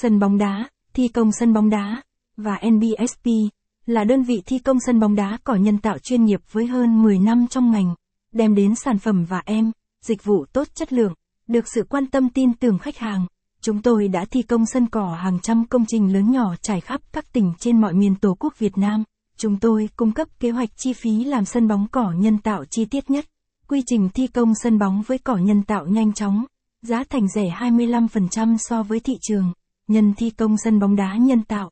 Sân bóng đá, thi công sân bóng đá, và NBSP, là đơn vị thi công sân bóng đá cỏ nhân tạo chuyên nghiệp với hơn 10 năm trong ngành, đem đến sản phẩm và em, dịch vụ tốt chất lượng, được sự quan tâm tin tưởng khách hàng. Chúng tôi đã thi công sân cỏ hàng trăm công trình lớn nhỏ trải khắp các tỉnh trên mọi miền Tổ quốc Việt Nam. Chúng tôi cung cấp kế hoạch chi phí làm sân bóng cỏ nhân tạo chi tiết nhất. Quy trình thi công sân bóng với cỏ nhân tạo nhanh chóng, giá thành rẻ 25% so với thị trường. Nhân thi công sân bóng đá nhân tạo.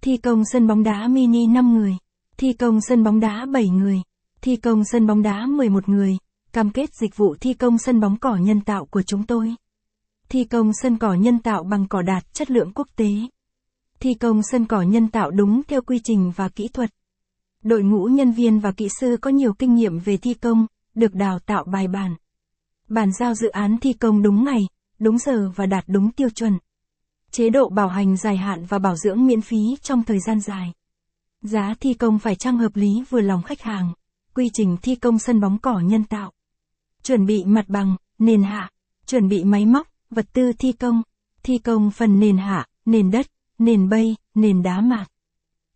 Thi công sân bóng đá mini 5 người. Thi công sân bóng đá 7 người. Thi công sân bóng đá 11 người. Cam kết dịch vụ thi công sân bóng cỏ nhân tạo của chúng tôi. Thi công sân cỏ nhân tạo bằng cỏ đạt chất lượng quốc tế. Thi công sân cỏ nhân tạo đúng theo quy trình và kỹ thuật. Đội ngũ nhân viên và kỹ sư có nhiều kinh nghiệm về thi công, được đào tạo bài bản. bàn giao dự án thi công đúng ngày, đúng giờ và đạt đúng tiêu chuẩn. Chế độ bảo hành dài hạn và bảo dưỡng miễn phí trong thời gian dài. Giá thi công phải trang hợp lý vừa lòng khách hàng. Quy trình thi công sân bóng cỏ nhân tạo. Chuẩn bị mặt bằng, nền hạ. Chuẩn bị máy móc, vật tư thi công. Thi công phần nền hạ, nền đất, nền bay, nền đá mạc.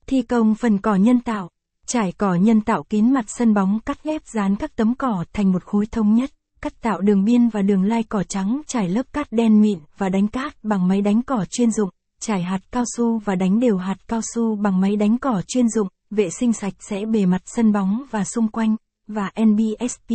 Thi công phần cỏ nhân tạo. Trải cỏ nhân tạo kín mặt sân bóng cắt ghép dán các tấm cỏ thành một khối thống nhất cắt tạo đường biên và đường lai cỏ trắng trải lớp cát đen mịn và đánh cát bằng máy đánh cỏ chuyên dụng, trải hạt cao su và đánh đều hạt cao su bằng máy đánh cỏ chuyên dụng, vệ sinh sạch sẽ bề mặt sân bóng và xung quanh, và NBSP.